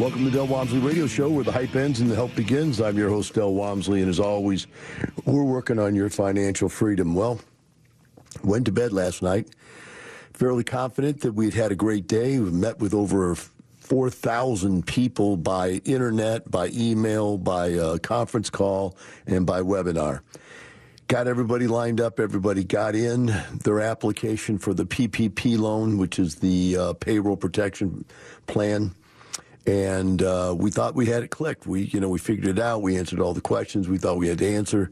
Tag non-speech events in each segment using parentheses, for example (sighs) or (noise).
Welcome to Del Walmsley Radio Show, where the hype ends and the help begins. I'm your host, Del Walmsley, and as always, we're working on your financial freedom. Well, went to bed last night, fairly confident that we'd had a great day. We met with over 4,000 people by internet, by email, by uh, conference call, and by webinar. Got everybody lined up. Everybody got in their application for the PPP loan, which is the uh, payroll protection plan and uh, we thought we had it clicked. We, you know, we figured it out. We answered all the questions we thought we had to answer.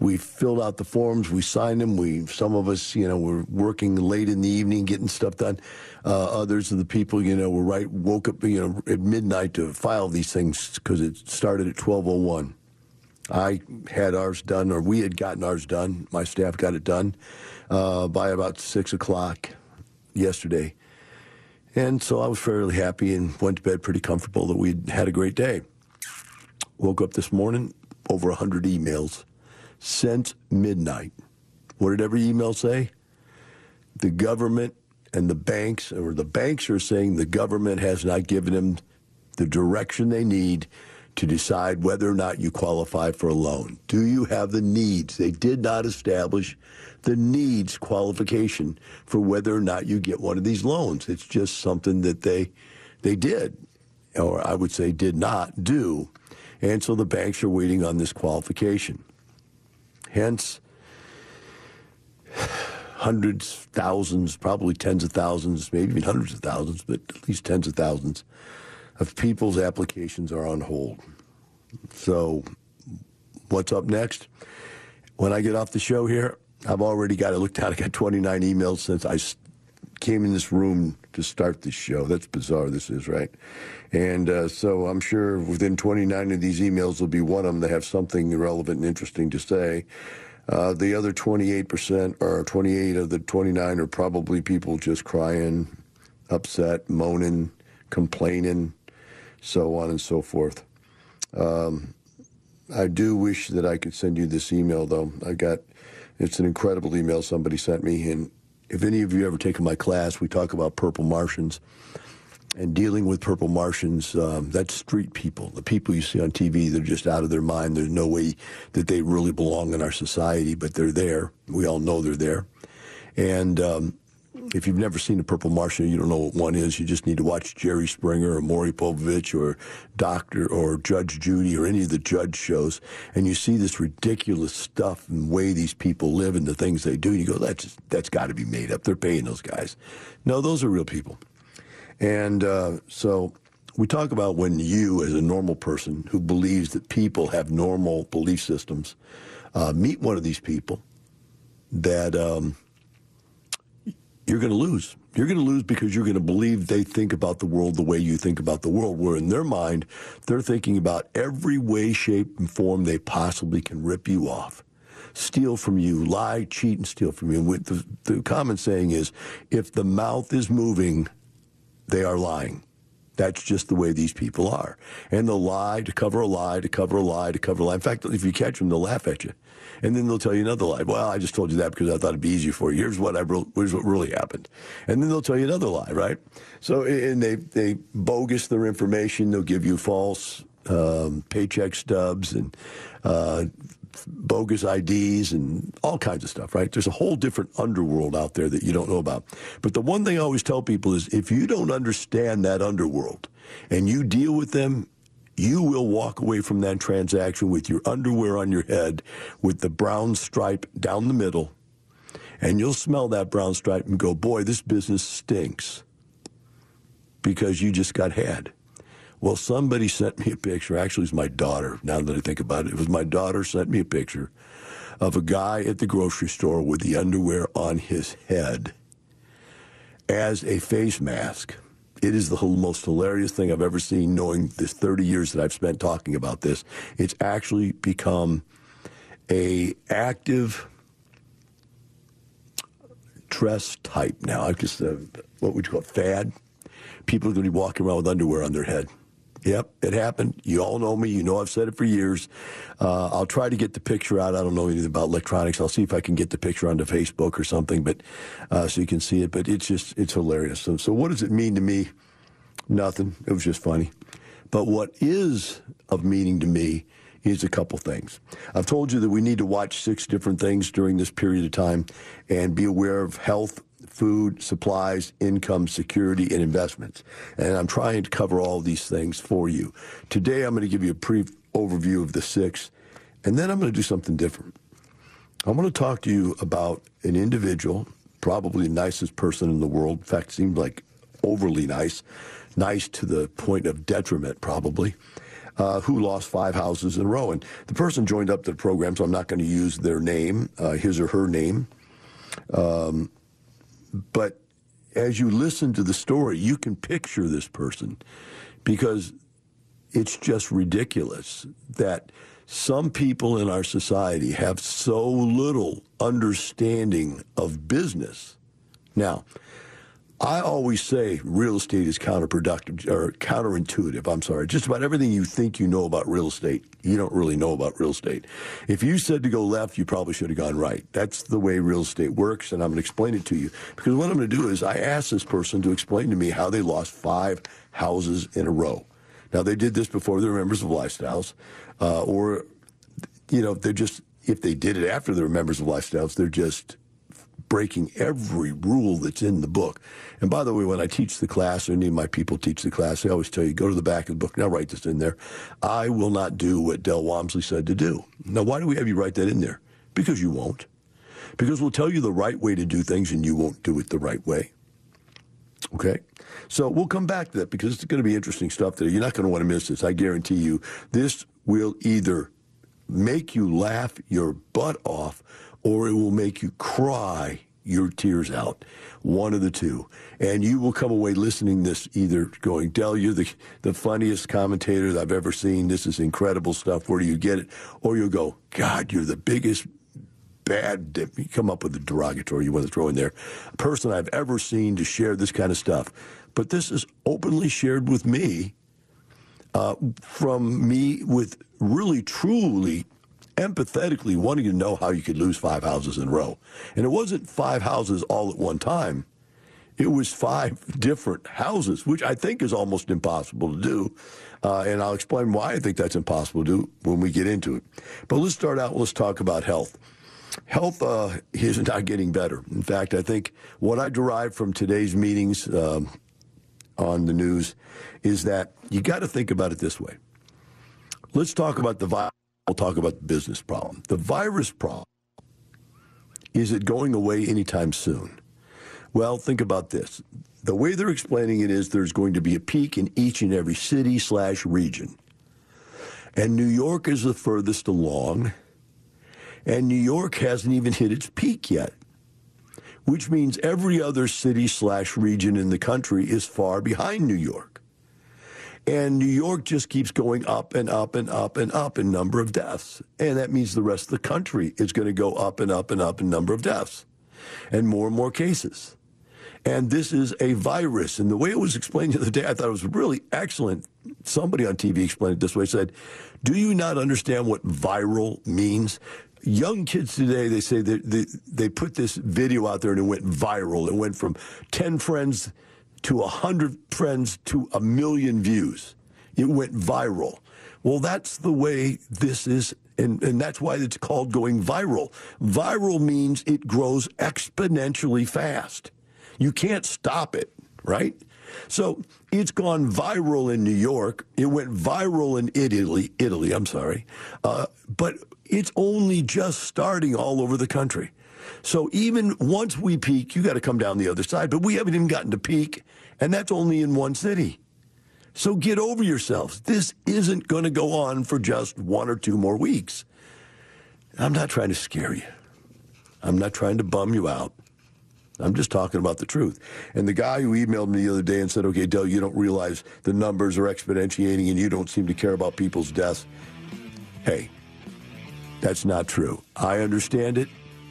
We filled out the forms. We signed them. We, some of us, you know, were working late in the evening getting stuff done. Uh, others of the people, you know, were right woke up, you know, at midnight to file these things because it started at twelve oh one. I had ours done, or we had gotten ours done. My staff got it done uh, by about six o'clock yesterday. And so I was fairly happy and went to bed pretty comfortable that we'd had a great day. Woke up this morning, over 100 emails since midnight. What did every email say? The government and the banks, or the banks are saying the government has not given them the direction they need to decide whether or not you qualify for a loan. Do you have the needs? They did not establish the needs qualification for whether or not you get one of these loans. It's just something that they they did, or I would say did not do. And so the banks are waiting on this qualification. Hence, hundreds, thousands, probably tens of thousands, maybe even hundreds of thousands, but at least tens of thousands of people's applications are on hold. So, what's up next? When I get off the show here, I've already got it looked at. I got 29 emails since I came in this room to start this show. That's bizarre, this is, right? And uh, so I'm sure within 29 of these emails, there'll be one of them that have something relevant and interesting to say. Uh, the other 28% or 28 of the 29 are probably people just crying, upset, moaning, complaining, so on and so forth. Um, I do wish that I could send you this email, though. I got it's an incredible email somebody sent me. And if any of you ever taken my class, we talk about purple Martians and dealing with purple Martians. Um, that's street people, the people you see on TV. They're just out of their mind. There's no way that they really belong in our society, but they're there. We all know they're there. And um, if you've never seen a Purple Martian, you don't know what one is. You just need to watch Jerry Springer or Maury Povich or Doctor or Judge Judy or any of the judge shows, and you see this ridiculous stuff and way these people live and the things they do. And you go, that's that's got to be made up. They're paying those guys. No, those are real people. And uh, so we talk about when you, as a normal person who believes that people have normal belief systems, uh, meet one of these people that. Um, you're going to lose. You're going to lose because you're going to believe they think about the world the way you think about the world, where in their mind, they're thinking about every way, shape, and form they possibly can rip you off, steal from you, lie, cheat, and steal from you. And the, the common saying is if the mouth is moving, they are lying. That's just the way these people are. And they'll lie to cover a lie, to cover a lie, to cover a lie. In fact, if you catch them, they'll laugh at you. And then they'll tell you another lie. Well, I just told you that because I thought it'd be easier for you. Here's what I re- here's what really happened. And then they'll tell you another lie, right? So and they they bogus their information. They'll give you false um, paycheck stubs and uh, bogus IDs and all kinds of stuff, right? There's a whole different underworld out there that you don't know about. But the one thing I always tell people is if you don't understand that underworld and you deal with them, you will walk away from that transaction with your underwear on your head, with the brown stripe down the middle, and you'll smell that brown stripe and go, boy, this business stinks because you just got had. Well, somebody sent me a picture. Actually, it's my daughter. Now that I think about it, it was my daughter sent me a picture of a guy at the grocery store with the underwear on his head as a face mask. It is the most hilarious thing I've ever seen, knowing this 30 years that I've spent talking about this. It's actually become a active dress type now. I just, uh, what would you call it, fad? People are going to be walking around with underwear on their head. Yep, it happened. You all know me. You know I've said it for years. Uh, I'll try to get the picture out. I don't know anything about electronics. I'll see if I can get the picture onto Facebook or something, but uh, so you can see it. But it's just it's hilarious. So, so what does it mean to me? Nothing. It was just funny. But what is of meaning to me is a couple things. I've told you that we need to watch six different things during this period of time and be aware of health, food, supplies, income, security, and investments. And I'm trying to cover all these things for you. Today, I'm going to give you a brief overview of the six, and then I'm going to do something different. I'm going to talk to you about an individual, probably the nicest person in the world. In fact, seemed like overly nice, nice to the point of detriment, probably. Uh, who lost five houses in a row. And the person joined up to the program, so I'm not going to use their name, uh, his or her name. Um, but as you listen to the story, you can picture this person because it's just ridiculous that some people in our society have so little understanding of business. Now, I always say real estate is counterproductive or counterintuitive. I'm sorry. Just about everything you think you know about real estate, you don't really know about real estate. If you said to go left, you probably should have gone right. That's the way real estate works, and I'm going to explain it to you. Because what I'm going to do is I asked this person to explain to me how they lost five houses in a row. Now, they did this before they were members of Lifestyles, uh, or, you know, they're just, if they did it after they were members of Lifestyles, they're just breaking every rule that's in the book. And by the way, when I teach the class, or any of my people teach the class, I always tell you, go to the back of the book. Now write this in there. I will not do what Del Walmsley said to do. Now, why do we have you write that in there? Because you won't. Because we'll tell you the right way to do things and you won't do it the right way. Okay? So we'll come back to that because it's going to be interesting stuff there. You're not going to want to miss this. I guarantee you. This will either make you laugh your butt off or it will make you cry your tears out. One of the two. And you will come away listening this either going, Del, you're the, the funniest commentator that I've ever seen. This is incredible stuff. Where do you get it? Or you'll go, God, you're the biggest bad, you come up with a derogatory you want to throw in there, person I've ever seen to share this kind of stuff. But this is openly shared with me uh, from me with really, truly empathetically wanting to know how you could lose five houses in a row. And it wasn't five houses all at one time. It was five (laughs) different houses, which I think is almost impossible to do. Uh, and I'll explain why I think that's impossible to do when we get into it. But let's start out, let's talk about health. Health uh, (laughs) is not getting better. In fact, I think what I derive from today's meetings um, on the news is that you got to think about it this way. Let's talk about the virus We'll talk about the business problem. The virus problem is it going away anytime soon? Well, think about this. The way they're explaining it is there's going to be a peak in each and every city slash region. And New York is the furthest along. And New York hasn't even hit its peak yet, which means every other city slash region in the country is far behind New York. And New York just keeps going up and up and up and up in number of deaths. And that means the rest of the country is going to go up and up and up in number of deaths and more and more cases. And this is a virus. And the way it was explained the other day, I thought it was really excellent. Somebody on TV explained it this way said, Do you not understand what viral means? Young kids today, they say they, they put this video out there and it went viral. It went from 10 friends to a 100 friends to a million views. It went viral. Well, that's the way this is, and, and that's why it's called going viral. Viral means it grows exponentially fast. You can't stop it, right? So it's gone viral in New York. It went viral in Italy. Italy, I'm sorry, uh, but it's only just starting all over the country. So even once we peak, you got to come down the other side. But we haven't even gotten to peak, and that's only in one city. So get over yourselves. This isn't going to go on for just one or two more weeks. I'm not trying to scare you. I'm not trying to bum you out. I'm just talking about the truth. And the guy who emailed me the other day and said, okay, Del, you don't realize the numbers are exponentiating and you don't seem to care about people's deaths. Hey, that's not true. I understand it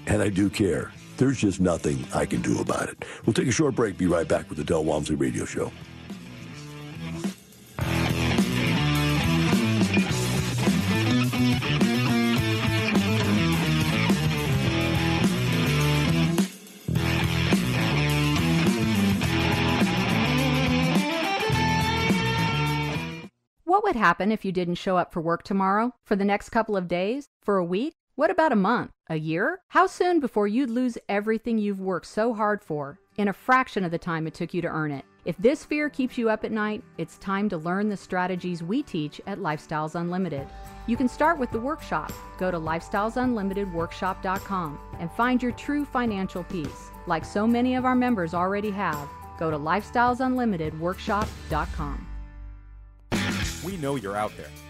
and I do care. There's just nothing I can do about it. We'll take a short break. Be right back with the Del Walmsley Radio Show. What would happen if you didn't show up for work tomorrow? For the next couple of days? For a week? What about a month? A year? How soon before you'd lose everything you've worked so hard for in a fraction of the time it took you to earn it? If this fear keeps you up at night, it's time to learn the strategies we teach at Lifestyles Unlimited. You can start with the workshop. Go to lifestylesunlimitedworkshop.com and find your true financial peace. Like so many of our members already have, go to lifestylesunlimitedworkshop.com. We know you're out there,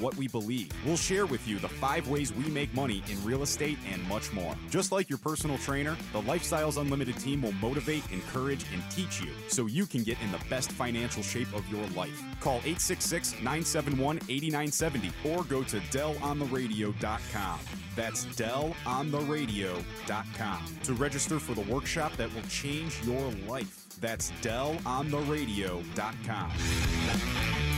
what we believe. We'll share with you the five ways we make money in real estate and much more. Just like your personal trainer, the Lifestyles Unlimited team will motivate, encourage, and teach you so you can get in the best financial shape of your life. Call 866 971 8970 or go to DelOnTheRadio.com. That's DelOnTheRadio.com to register for the workshop that will change your life. That's DelOnTheRadio.com.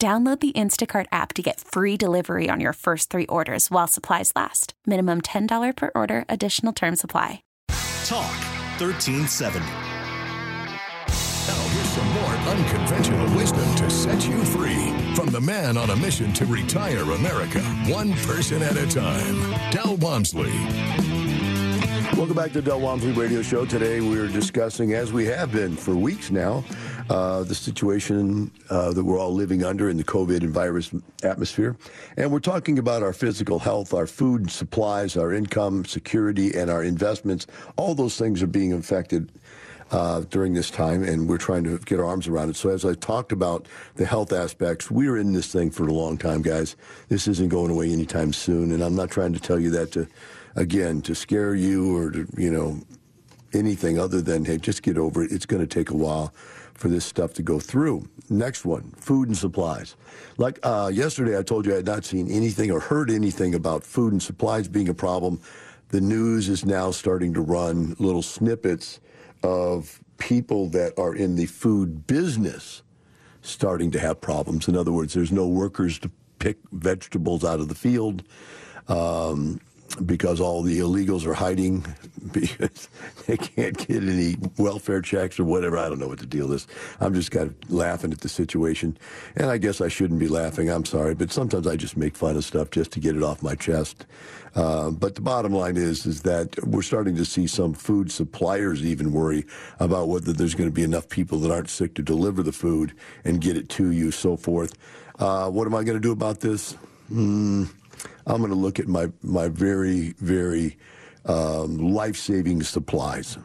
Download the Instacart app to get free delivery on your first three orders while supplies last. Minimum $10 per order, additional term supply. Talk 1370. Now, here's some more unconventional wisdom to set you free from the man on a mission to retire America, one person at a time. Del Walmsley. Welcome back to Del Walmsley Radio Show. Today we are discussing, as we have been for weeks now, uh, the situation uh, that we're all living under in the COVID and virus atmosphere. And we're talking about our physical health, our food supplies, our income security, and our investments. All those things are being affected. Uh, during this time, and we're trying to get our arms around it. So, as I talked about the health aspects, we're in this thing for a long time, guys. This isn't going away anytime soon, and I'm not trying to tell you that to, again, to scare you or to, you know, anything other than, hey, just get over it. It's going to take a while for this stuff to go through. Next one, food and supplies. Like uh, yesterday, I told you I had not seen anything or heard anything about food and supplies being a problem. The news is now starting to run little snippets of people that are in the food business starting to have problems. In other words, there's no workers to pick vegetables out of the field. Um, because all the illegals are hiding (laughs) because they can't get any welfare checks or whatever. I don't know what the deal is. I'm just kind of laughing at the situation. And I guess I shouldn't be laughing. I'm sorry. But sometimes I just make fun of stuff just to get it off my chest. Uh, but the bottom line is, is that we're starting to see some food suppliers even worry about whether there's going to be enough people that aren't sick to deliver the food and get it to you, so forth. Uh, what am I going to do about this? Hmm. I'm going to look at my, my very, very um, life saving supplies.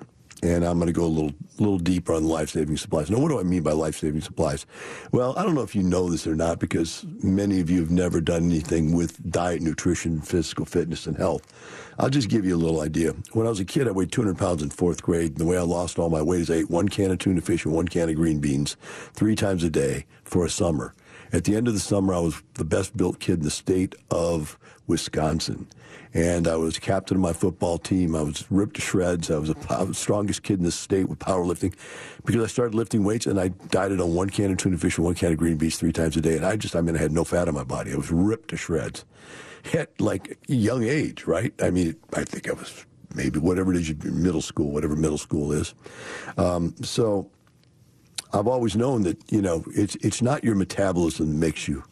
And I'm going to go a little, little deeper on life saving supplies. Now, what do I mean by life saving supplies? Well, I don't know if you know this or not because many of you have never done anything with diet, nutrition, physical fitness, and health. I'll just give you a little idea. When I was a kid, I weighed 200 pounds in fourth grade. And The way I lost all my weight is I ate one can of tuna fish and one can of green beans three times a day for a summer. At the end of the summer, I was the best built kid in the state of Wisconsin. And I was captain of my football team. I was ripped to shreds. I was, the strongest kid in the state with powerlifting because I started lifting weights and I dieted on one can of tuna fish and one can of green beans three times a day. And I just, I mean, I had no fat on my body. I was ripped to shreds at like young age, right? I mean, I think I was maybe whatever it is, middle school, whatever middle school is. Um, so I've always known that, you know, it's, it's not your metabolism that makes you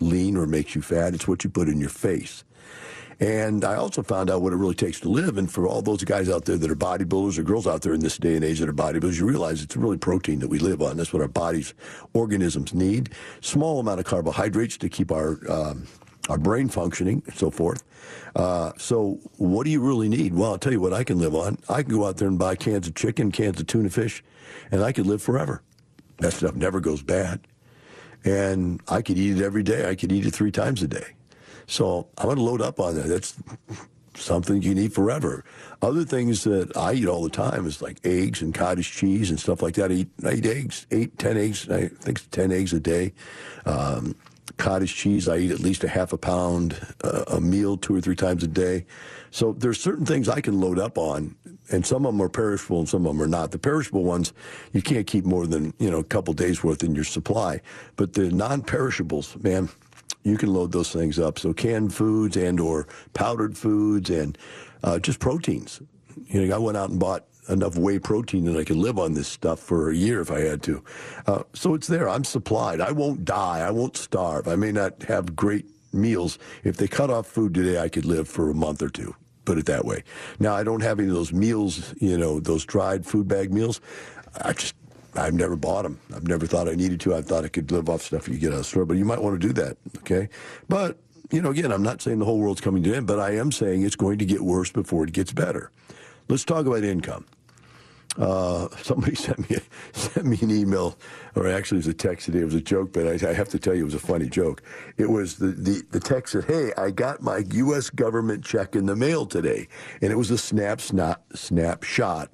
lean or makes you fat. It's what you put in your face. And I also found out what it really takes to live. And for all those guys out there that are bodybuilders or girls out there in this day and age that are bodybuilders, you realize it's really protein that we live on. That's what our bodies, organisms need. Small amount of carbohydrates to keep our um, our brain functioning, and so forth. Uh, so, what do you really need? Well, I'll tell you what I can live on. I can go out there and buy cans of chicken, cans of tuna fish, and I could live forever. That stuff never goes bad and I could eat it every day. I could eat it three times a day. So I'm going to load up on that. That's something you can eat forever. Other things that I eat all the time is like eggs and cottage cheese and stuff like that. I eat, I eat eggs, eight, ten eggs. I think ten eggs a day. Um, cottage cheese, I eat at least a half a pound uh, a meal two or three times a day. So there's certain things I can load up on, and some of them are perishable and some of them are not. The perishable ones you can't keep more than you know a couple days worth in your supply, but the non-perishables, man, you can load those things up. So canned foods and or powdered foods and uh, just proteins. You know, I went out and bought enough whey protein that I could live on this stuff for a year if I had to. Uh, so it's there. I'm supplied. I won't die. I won't starve. I may not have great meals. If they cut off food today, I could live for a month or two. Put it that way. Now I don't have any of those meals. You know, those dried food bag meals. I just I've never bought them. I've never thought I needed to. I thought I could live off stuff you get out of the store, but you might want to do that. Okay, but you know, again, I'm not saying the whole world's coming to an end, but I am saying it's going to get worse before it gets better. Let's talk about income. Uh, somebody (laughs) sent me sent me an email, or actually it was a text today. It was a joke, but I, I, have to tell you it was a funny joke. It was the, the, the text said, "Hey, I got my U.S. government check in the mail today," and it was a snap snap snapshot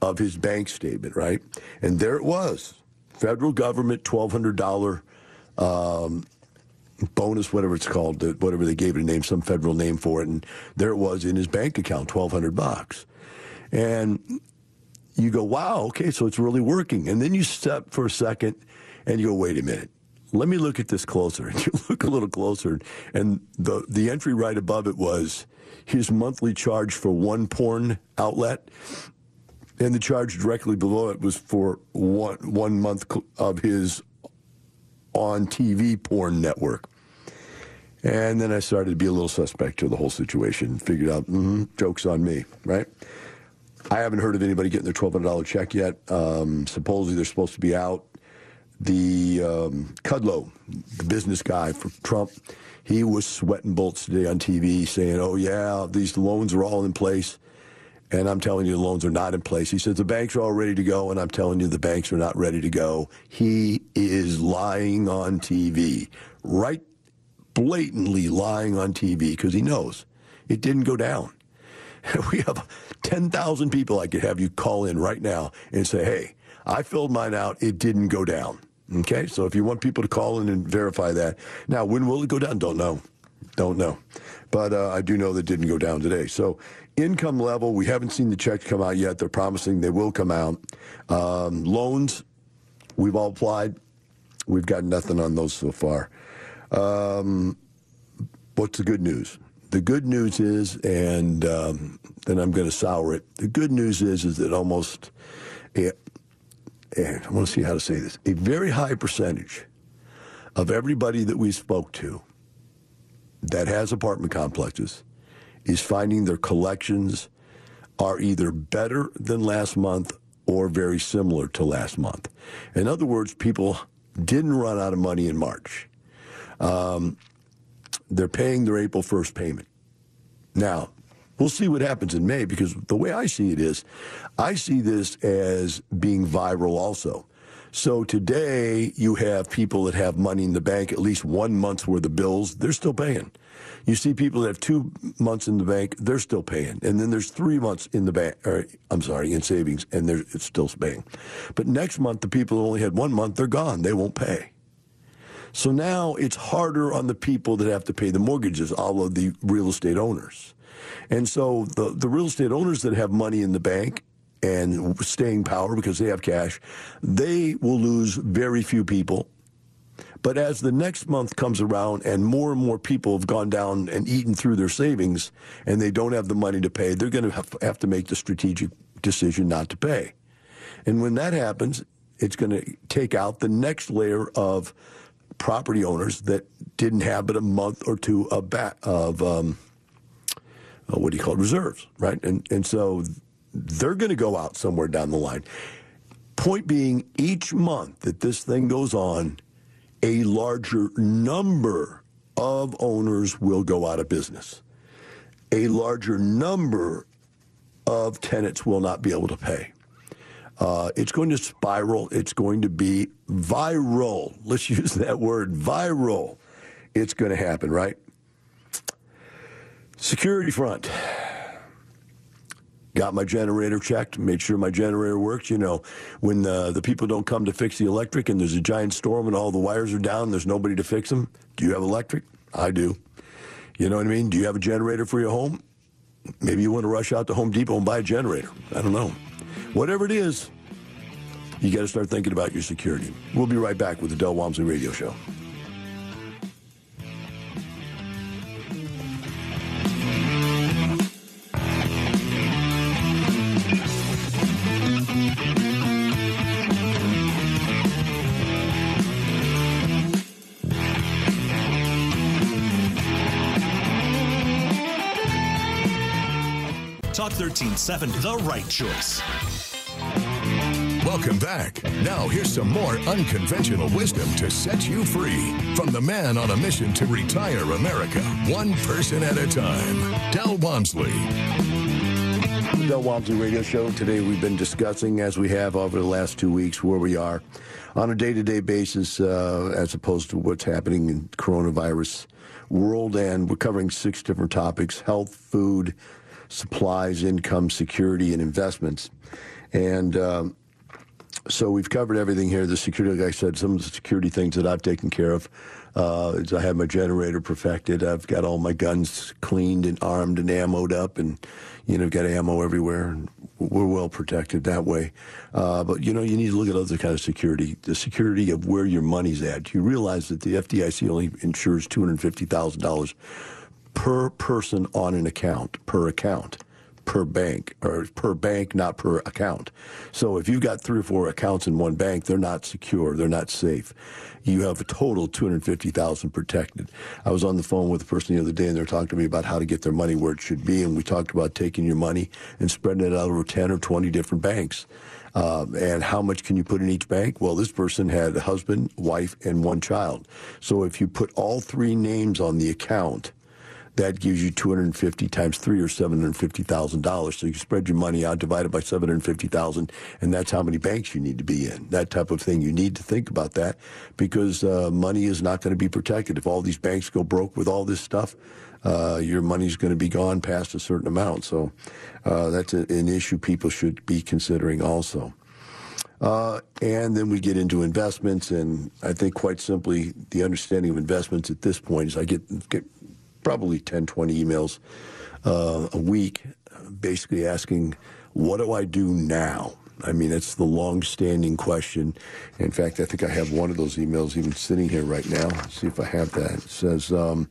of his bank statement, right? And there it was, federal government twelve hundred dollar. Um, bonus, whatever it's called, whatever they gave it a name, some federal name for it, and there it was in his bank account, twelve hundred bucks. And you go, wow, okay, so it's really working. And then you step for a second and you go, wait a minute. Let me look at this closer. (laughs) And you look a little closer, and the the entry right above it was his monthly charge for one porn outlet, and the charge directly below it was for one one month of his on TV porn network. And then I started to be a little suspect to the whole situation. And figured out, mm-hmm, joke's on me, right? I haven't heard of anybody getting their $1,200 check yet. Um, supposedly they're supposed to be out. The um, the business guy for Trump, he was sweating bullets today on TV saying, oh, yeah, these loans are all in place. And I'm telling you, the loans are not in place. He says the banks are all ready to go, and I'm telling you, the banks are not ready to go. He is lying on TV, right? Blatantly lying on TV because he knows it didn't go down. (laughs) We have 10,000 people I could have you call in right now and say, hey, I filled mine out. It didn't go down. Okay, so if you want people to call in and verify that. Now, when will it go down? Don't know. Don't know. But uh, I do know that didn't go down today. So, income level, we haven't seen the checks come out yet. They're promising they will come out. Um, loans, we've all applied. We've got nothing on those so far. Um, what's the good news? The good news is, and um, then I'm going to sour it. The good news is, is that almost, I want to see how to say this, a very high percentage of everybody that we spoke to that has apartment complexes is finding their collections are either better than last month or very similar to last month. In other words, people didn't run out of money in March. Um, they're paying their April 1st payment. Now, we'll see what happens in May because the way I see it is, I see this as being viral also. So today you have people that have money in the bank, at least one month's worth of bills, they're still paying. You see people that have two months in the bank, they're still paying. And then there's three months in the bank, or I'm sorry, in savings, and they're it's still paying. But next month, the people who only had one month, they're gone. They won't pay. So now it's harder on the people that have to pay the mortgages, all of the real estate owners. And so the, the real estate owners that have money in the bank and staying power because they have cash, they will lose very few people. But as the next month comes around and more and more people have gone down and eaten through their savings and they don't have the money to pay, they're going to have, have to make the strategic decision not to pay. And when that happens, it's going to take out the next layer of property owners that didn't have but a month or two of, back, of um, uh, what do you call it, reserves, right? And and so they're going to go out somewhere down the line. Point being, each month that this thing goes on, a larger number of owners will go out of business. A larger number of tenants will not be able to pay. Uh, it's going to spiral. It's going to be viral. Let's (laughs) use that word, viral. It's going to happen, right? Security front. Got my generator checked, made sure my generator works. You know, when the, the people don't come to fix the electric and there's a giant storm and all the wires are down, there's nobody to fix them. Do you have electric? I do. You know what I mean? Do you have a generator for your home? Maybe you want to rush out to Home Depot and buy a generator. I don't know. Whatever it is, you got to start thinking about your security. We'll be right back with the Del Walmsley Radio Show. Talk 1370, the right choice. Welcome back. Now, here's some more unconventional wisdom to set you free from the man on a mission to retire America, one person at a time, Del Walmsley. The Del Walmsley Radio Show. Today we've been discussing, as we have over the last two weeks, where we are on a day-to-day basis uh, as opposed to what's happening in coronavirus world. And we're covering six different topics, health, food, supplies, income, security, and investments. And um, so we've covered everything here. The security, like I said, some of the security things that I've taken care of. Uh, I have my generator perfected. I've got all my guns cleaned and armed and ammoed up, and you know, got ammo everywhere. We're well protected that way. Uh, but you know, you need to look at other kind of security. The security of where your money's at. You realize that the FDIC only insures two hundred fifty thousand dollars per person on an account, per account, per bank, or per bank, not per account. So if you've got three or four accounts in one bank, they're not secure, they're not safe. You have a total 250,000 protected. I was on the phone with a person the other day and they're talking to me about how to get their money where it should be. And we talked about taking your money and spreading it out over 10 or 20 different banks. Um, and how much can you put in each bank? Well, this person had a husband, wife, and one child. So if you put all three names on the account, that gives you 250 times three or $750,000. So you spread your money out, divide it by 750,000, and that's how many banks you need to be in. That type of thing. You need to think about that because uh, money is not going to be protected. If all these banks go broke with all this stuff, uh, your money's going to be gone past a certain amount. So uh, that's a, an issue people should be considering also. Uh, and then we get into investments, and I think quite simply, the understanding of investments at this point is I get, get probably 10, 20 emails uh, a week basically asking, what do I do now? I mean, it's the long-standing question. In fact, I think I have one of those emails even sitting here right now. Let's see if I have that. It says, um,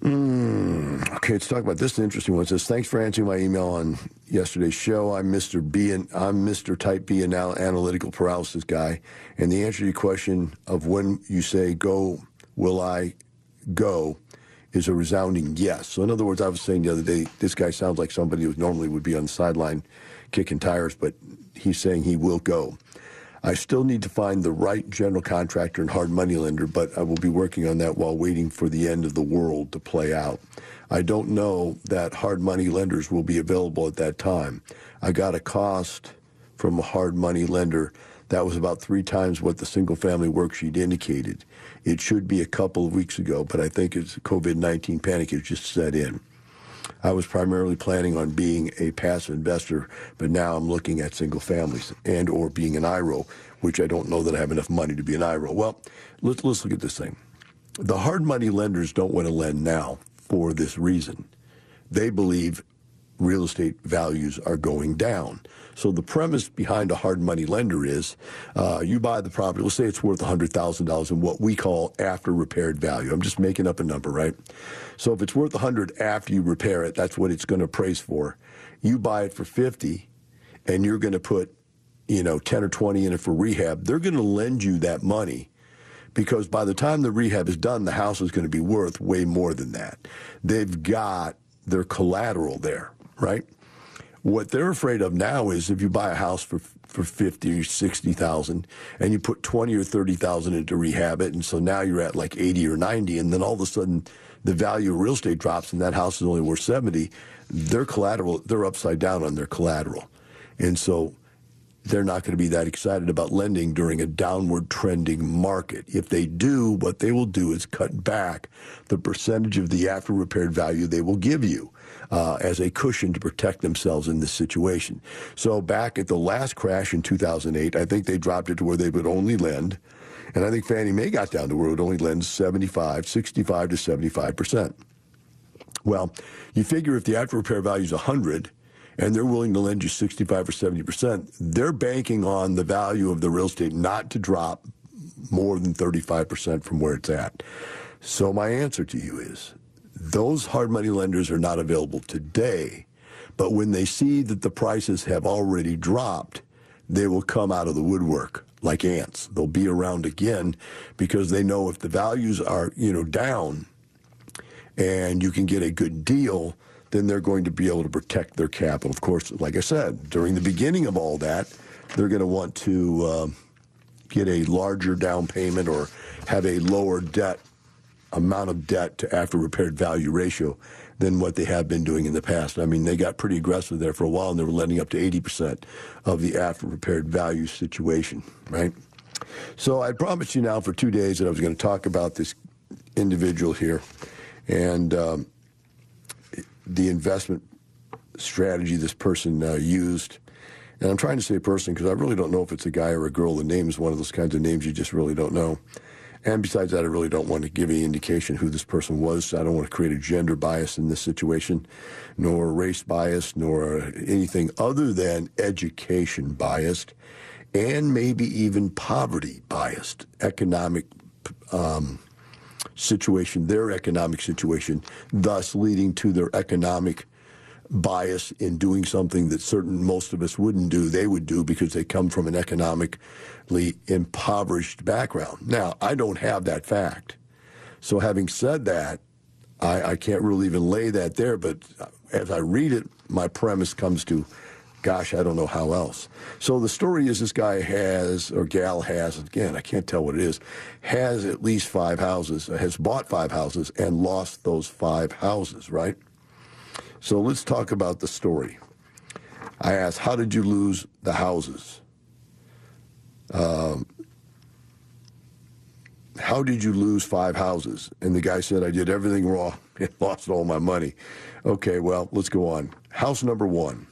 mm, okay, let's talk about this. Interesting one. It says, thanks for answering my email on yesterday's show. I'm Mr. B, and I'm Mr. Type B anal- analytical paralysis guy, and the answer to your question of when you say go, will I go? is a resounding yes. So, in other words, I was saying the other day, this guy sounds like somebody who normally would be on the sideline kicking tires, but he's saying he will go. I still need to find the right general contractor and hard money lender, but I will be working on that while waiting for the end of the world to play out. I don't know that hard money lenders will be available at that time. I got a cost from a hard money lender that was about three times what the single family worksheet indicated. It should be a couple of weeks ago, but I think it's COVID 19 panic has just set in. I was primarily planning on being a passive investor, but now I'm looking at single families and or being an IRO, which I don't know that I have enough money to be an IRO. Well, let's let's look at this thing. The hard money lenders don't want to lend now for this reason. They believe real estate values are going down. So the premise behind a hard money lender is uh, you buy the property, let's say it's worth $100,000 in what we call after repaired value. I'm just making up a number, right? So if it's worth 100 after you repair it, that's what it's going to appraise for. You buy it for 50 and you're going to put, you know, 10 or 20 in it for rehab. They're going to lend you that money because by the time the rehab is done, the house is going to be worth way more than that. They've got their collateral there, right? What they're afraid of now is if you buy a house for for 50 or 60,000 and you put 20 or 30,000 into rehab it and so now you're at like 80 or 90 and then all of a sudden the value of real estate drops and that house is only worth 70 their collateral they're upside down on their collateral and so they're not going to be that excited about lending during a downward trending market. If they do, what they will do is cut back the percentage of the after repaired value they will give you uh, as a cushion to protect themselves in this situation. So back at the last crash in 2008, I think they dropped it to where they would only lend. And I think Fannie Mae got down to where it only lend 75, 65 to 75 percent. Well, you figure if the after repair value is 100, and they're willing to lend you 65 or 70 percent, they're banking on the value of the real estate not to drop more than 35 percent from where it's at. So my answer to you is those hard money lenders are not available today, but when they see that the prices have already dropped, they will come out of the woodwork like ants. They'll be around again because they know if the values are, you know, down and you can get a good deal, then they're going to be able to protect their capital. Of course, like I said, during the beginning of all that, they're going to want to uh, get a larger down payment or have a lower debt amount of debt to after repaired value ratio than what they have been doing in the past. I mean, they got pretty aggressive there for a while and they were lending up to 80% of the after repaired value situation, right? So I promised you now for two days that I was going to talk about this individual here and um, the investment strategy this person uh, used. And I'm trying to say person because I really don't know if it's a guy or a girl. The name is one of those kinds of names you just really don't know. And besides that, I really don't want to give any indication who this person was. I don't want to create a gender bias in this situation, nor race bias, nor anything other than education biased, and maybe even poverty biased, economic um, situation, their economic situation, thus leading to their economic bias in doing something that certain most of us wouldn't do, they would do because they come from an economically impoverished background. Now, I don't have that fact. So, having said that, I, I can't really even lay that there, but as I read it, my premise comes to gosh, I don't know how else. So the story is this guy has, or gal has, again, I can't tell what it is, has at least five houses, has bought five houses and lost those five houses, right? So let's talk about the story. I asked, How did you lose the houses? Um, how did you lose five houses? And the guy said, I did everything wrong (laughs) and lost all my money. Okay, well, let's go on. House number one.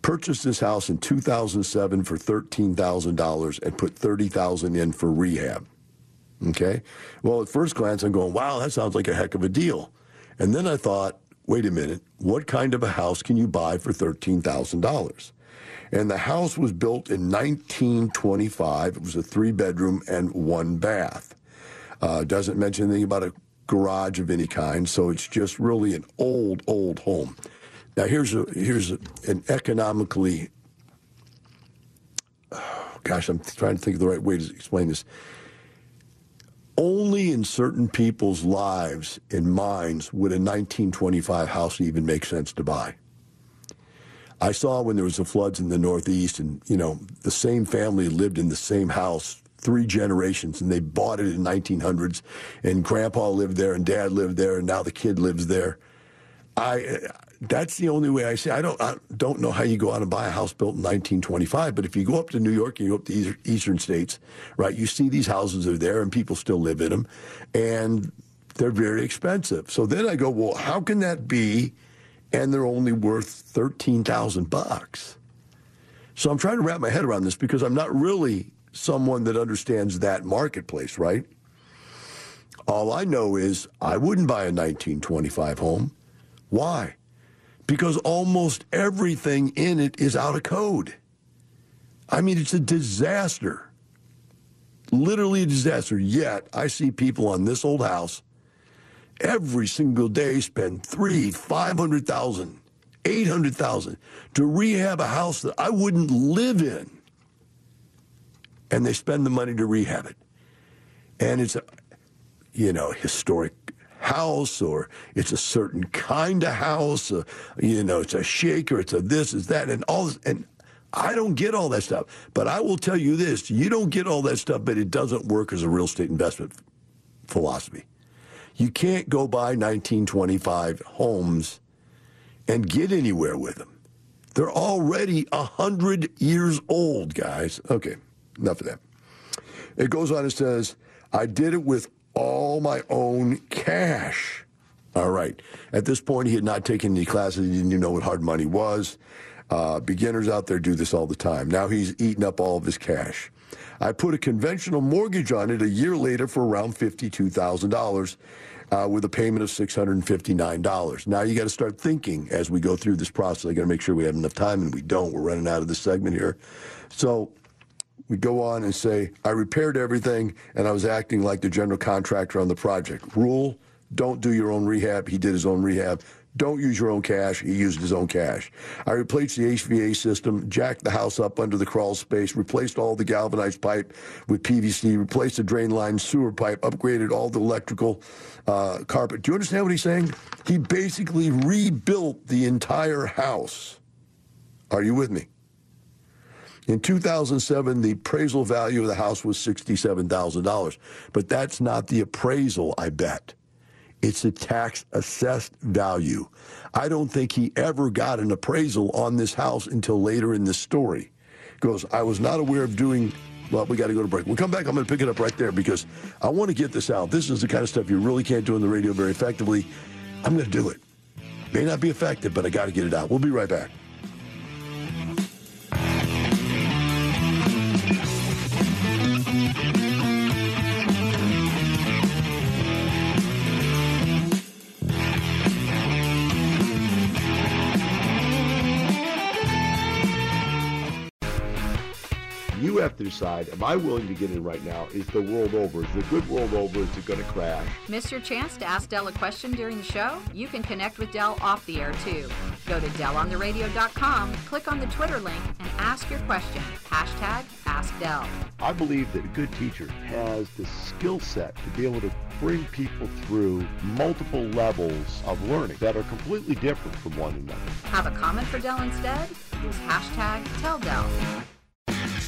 Purchased this house in 2007 for $13,000 and put 30000 in for rehab. Okay? Well, at first glance, I'm going, wow, that sounds like a heck of a deal. And then I thought, wait a minute, what kind of a house can you buy for $13,000? And the house was built in 1925. It was a three bedroom and one bath. Uh, doesn't mention anything about a garage of any kind, so it's just really an old, old home. Now here's a here's a, an economically. Oh, (sighs) gosh, I'm trying to think of the right way to explain this. Only in certain people's lives and minds would a 1925 house even make sense to buy. I saw when there was the floods in the Northeast, and you know the same family lived in the same house three generations, and they bought it in 1900s, and Grandpa lived there, and Dad lived there, and now the kid lives there. I that's the only way I see. I don't I don't know how you go out and buy a house built in 1925, but if you go up to New York and you go up to eastern states, right, you see these houses are there and people still live in them, and they're very expensive. So then I go, well, how can that be? and they're only worth 13,000 bucks. So I'm trying to wrap my head around this because I'm not really someone that understands that marketplace, right? All I know is I wouldn't buy a 1925 home. Why? Because almost everything in it is out of code. I mean, it's a disaster. Literally a disaster. Yet I see people on this old house every single day spend three, five hundred thousand, eight hundred thousand to rehab a house that I wouldn't live in. And they spend the money to rehab it. And it's a you know, historic house or it's a certain kind of house, uh, you know, it's a shaker, it's a this, it's that, and all this, and I don't get all that stuff. But I will tell you this you don't get all that stuff, but it doesn't work as a real estate investment philosophy. You can't go buy 1925 homes and get anywhere with them. They're already 100 years old, guys. Okay, enough of that. It goes on and says, I did it with all my own cash. All right. At this point, he had not taken any classes. He didn't even know what hard money was. Uh, beginners out there do this all the time. Now he's eaten up all of his cash. I put a conventional mortgage on it a year later for around $52,000 uh, with a payment of $659. Now you got to start thinking as we go through this process. I got to make sure we have enough time, and we don't. We're running out of this segment here. So we go on and say, I repaired everything, and I was acting like the general contractor on the project. Rule don't do your own rehab. He did his own rehab. Don't use your own cash. He used his own cash. I replaced the HVA system, jacked the house up under the crawl space, replaced all the galvanized pipe with PVC, replaced the drain line sewer pipe, upgraded all the electrical uh, carpet. Do you understand what he's saying? He basically rebuilt the entire house. Are you with me? In 2007, the appraisal value of the house was $67,000. But that's not the appraisal, I bet. It's a tax assessed value. I don't think he ever got an appraisal on this house until later in this story. Goes, I was not aware of doing. Well, we got to go to break. We'll come back. I'm going to pick it up right there because I want to get this out. This is the kind of stuff you really can't do on the radio very effectively. I'm going to do it. May not be effective, but I got to get it out. We'll be right back. Have to decide, am I willing to get in right now? Is the world over? Is the good world over? Is it going to crash? Miss your chance to ask Del a question during the show? You can connect with Del off the air too. Go to DelOnTheRadio.com, click on the Twitter link, and ask your question. Hashtag AskDel. I believe that a good teacher has the skill set to be able to bring people through multiple levels of learning that are completely different from one another. Have a comment for Del instead? Use hashtag TellDel.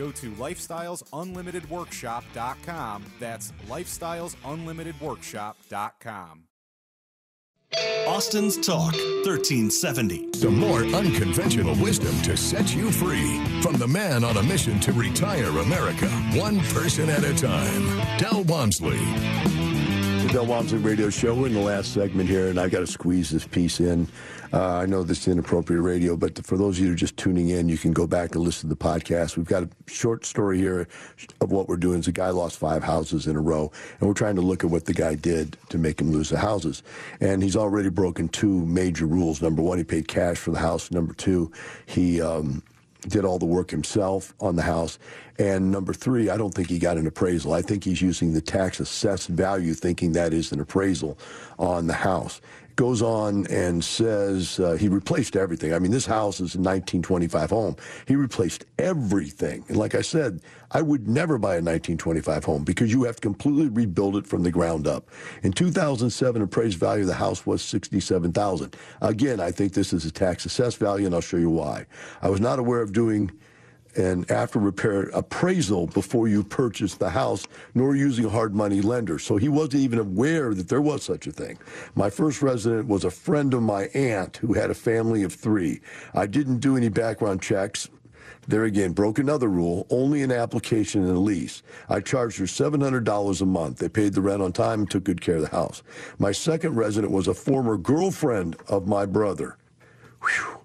Go to lifestylesunlimitedworkshop.com. That's lifestylesunlimitedworkshop.com. Austin's Talk 1370. Some more unconventional wisdom to set you free from the man on a mission to retire America, one person at a time. Del Walmsley. The Del Walmsley Radio Show. We're in the last segment here, and I got to squeeze this piece in. Uh, I know this is inappropriate radio, but for those of you who are just tuning in, you can go back and listen to the podcast. We've got a short story here of what we're doing. Is a guy lost five houses in a row, and we're trying to look at what the guy did to make him lose the houses. And he's already broken two major rules. Number one, he paid cash for the house. Number two, he um, did all the work himself on the house. And number three, I don't think he got an appraisal. I think he's using the tax assessed value, thinking that is an appraisal on the house goes on and says uh, he replaced everything. I mean, this house is a 1925 home. He replaced everything. And like I said, I would never buy a 1925 home because you have to completely rebuild it from the ground up. In 2007, appraised value of the house was 67,000. Again, I think this is a tax assessed value, and I'll show you why. I was not aware of doing an after repair appraisal before you purchase the house, nor using a hard money lender. So he wasn't even aware that there was such a thing. My first resident was a friend of my aunt who had a family of three. I didn't do any background checks. There again, broke another rule, only an application and a lease. I charged her $700 a month. They paid the rent on time and took good care of the house. My second resident was a former girlfriend of my brother. Whew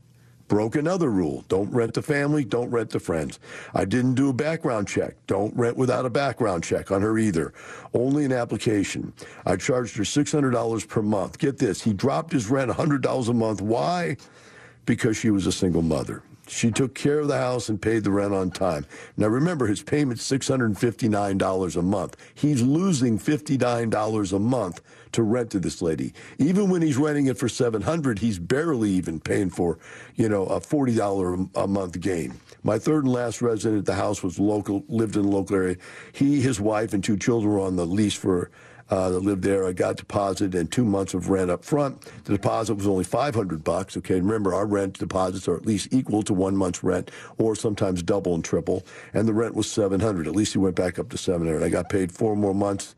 broke another rule. Don't rent to family, don't rent to friends. I didn't do a background check. Don't rent without a background check on her either. Only an application. I charged her $600 per month. Get this, he dropped his rent $100 a month. Why? Because she was a single mother. She took care of the house and paid the rent on time. Now remember, his payment's $659 a month. He's losing $59 a month to rent to this lady. Even when he's renting it for 700, he's barely even paying for, you know, a $40 a month gain. My third and last resident at the house was local, lived in the local area. He, his wife, and two children were on the lease for uh, that lived there. I got deposit and two months of rent up front. The deposit was only 500 bucks. Okay, remember our rent deposits are at least equal to one month's rent, or sometimes double and triple. And the rent was 700. At least he went back up to 700. I got paid four more months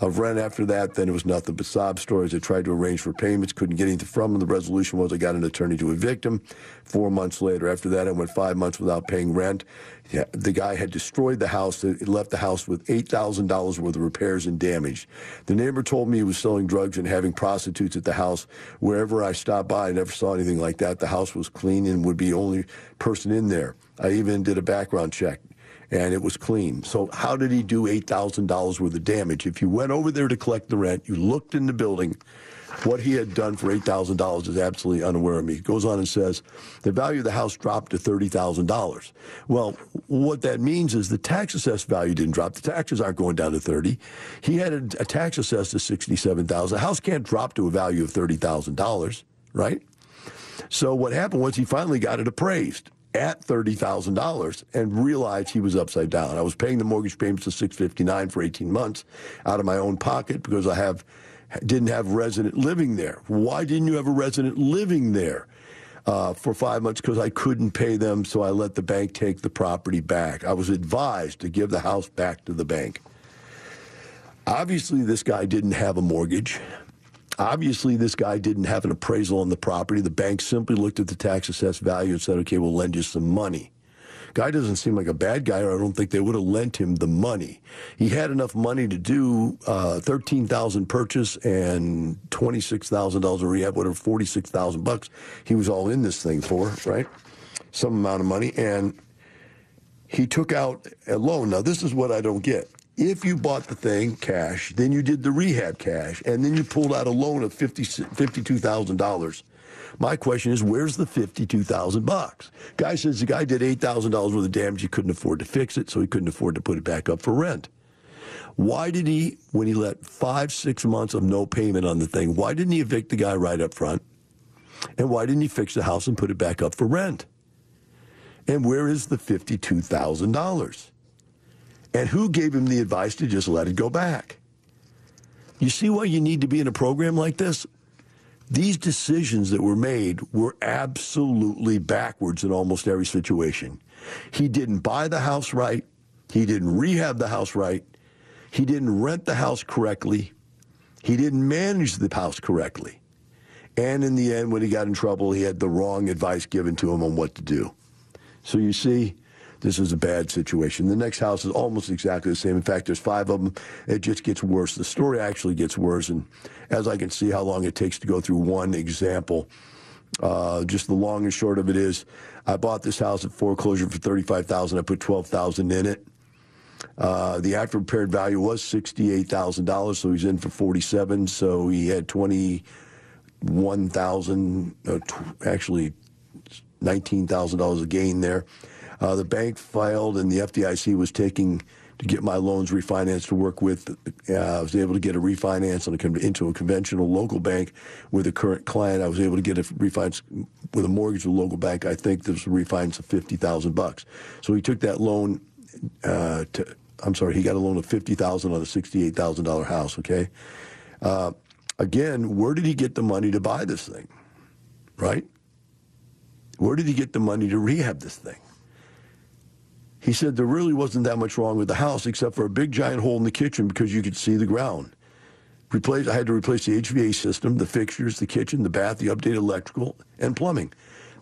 of rent after that. Then it was nothing but sob stories. I tried to arrange for payments, couldn't get anything from him. The resolution was I got an attorney to evict him. Four months later, after that, I went five months without paying rent. Yeah, the guy had destroyed the house. It left the house with eight thousand dollars worth of repairs and damage. The neighbor told me he was selling drugs and having prostitutes at the house. Wherever I stopped by, I never saw anything like that. The house was clean and would be only person in there. I even did a background check and it was clean. So how did he do $8,000 worth of damage? If you went over there to collect the rent, you looked in the building, what he had done for $8,000 is absolutely unaware of me. He goes on and says, the value of the house dropped to $30,000. Well, what that means is the tax assessed value didn't drop. The taxes aren't going down to 30. He had a, a tax assessed to 67,000. The house can't drop to a value of $30,000, right? So what happened was he finally got it appraised at $30,000 and realized he was upside down. I was paying the mortgage payments of 659 for 18 months out of my own pocket because I have didn't have resident living there. Why didn't you have a resident living there? Uh, for five months because I couldn't pay them, so I let the bank take the property back. I was advised to give the house back to the bank. Obviously, this guy didn't have a mortgage. Obviously, this guy didn't have an appraisal on the property. The bank simply looked at the tax assessed value and said, okay, we'll lend you some money. Guy doesn't seem like a bad guy, or I don't think they would have lent him the money. He had enough money to do uh, thirteen thousand purchase and twenty six thousand dollars of rehab, whatever forty six thousand bucks. He was all in this thing for right, some amount of money, and he took out a loan. Now this is what I don't get if you bought the thing cash, then you did the rehab cash, and then you pulled out a loan of $50, $52,000. My question is, where's the 52,000 bucks? Guy says the guy did $8,000 worth of damage. He couldn't afford to fix it, so he couldn't afford to put it back up for rent. Why did he, when he let five, six months of no payment on the thing, why didn't he evict the guy right up front? And why didn't he fix the house and put it back up for rent? And where is the $52,000? And who gave him the advice to just let it go back? You see why you need to be in a program like this? These decisions that were made were absolutely backwards in almost every situation. He didn't buy the house right. He didn't rehab the house right. He didn't rent the house correctly. He didn't manage the house correctly. And in the end, when he got in trouble, he had the wrong advice given to him on what to do. So you see, this is a bad situation. The next house is almost exactly the same. In fact, there's five of them. It just gets worse. The story actually gets worse. And as I can see how long it takes to go through one example, uh, just the long and short of it is, I bought this house at foreclosure for thirty-five thousand. I put twelve thousand in it. Uh, the after repaired value was sixty-eight thousand dollars, so he's in for forty-seven. So he had twenty-one thousand, uh, tw- actually nineteen thousand dollars of gain there. Uh, the bank filed, and the FDIC was taking to get my loans refinanced to work with. Uh, I was able to get a refinance a, into a conventional local bank with a current client. I was able to get a refinance with a mortgage with a local bank. I think there was a refinance of fifty thousand bucks. So he took that loan. Uh, to, I'm sorry, he got a loan of fifty thousand on a sixty-eight thousand dollar house. Okay. Uh, again, where did he get the money to buy this thing? Right. Where did he get the money to rehab this thing? He said there really wasn't that much wrong with the house except for a big giant hole in the kitchen because you could see the ground. Replace, I had to replace the HVAC system, the fixtures, the kitchen, the bath, the updated electrical, and plumbing.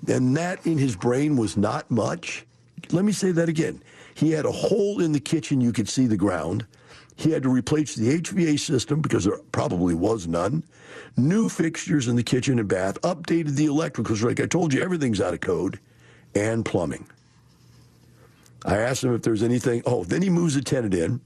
And that in his brain was not much. Let me say that again. He had a hole in the kitchen, you could see the ground. He had to replace the HVAC system because there probably was none. New fixtures in the kitchen and bath, updated the electrical like I told you, everything's out of code, and plumbing. I asked him if there's anything. Oh, then he moves a tenant in.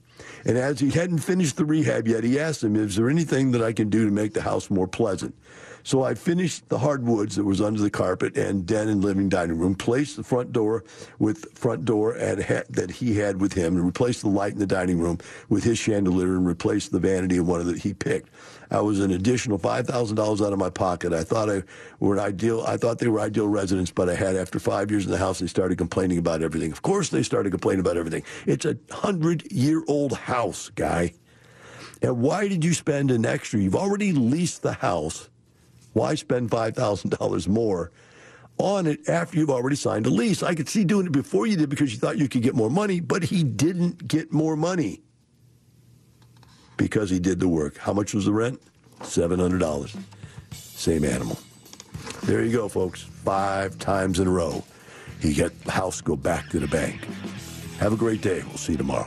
And as he hadn't finished the rehab yet, he asked him, Is there anything that I can do to make the house more pleasant? So I finished the hardwoods that was under the carpet and den and living dining room, placed the front door with front door at, that he had with him, and replaced the light in the dining room with his chandelier and replaced the vanity of one that he picked. I was an additional five thousand dollars out of my pocket. I thought I were ideal. I thought they were ideal residents, but I had after five years in the house, they started complaining about everything. Of course, they started complaining about everything. It's a hundred year old house, guy. And why did you spend an extra? You've already leased the house why spend $5,000 more on it after you've already signed a lease? I could see doing it before you did because you thought you could get more money, but he didn't get more money because he did the work. How much was the rent? $700. Same animal. There you go, folks. Five times in a row. He got the house go back to the bank. Have a great day. We'll see you tomorrow.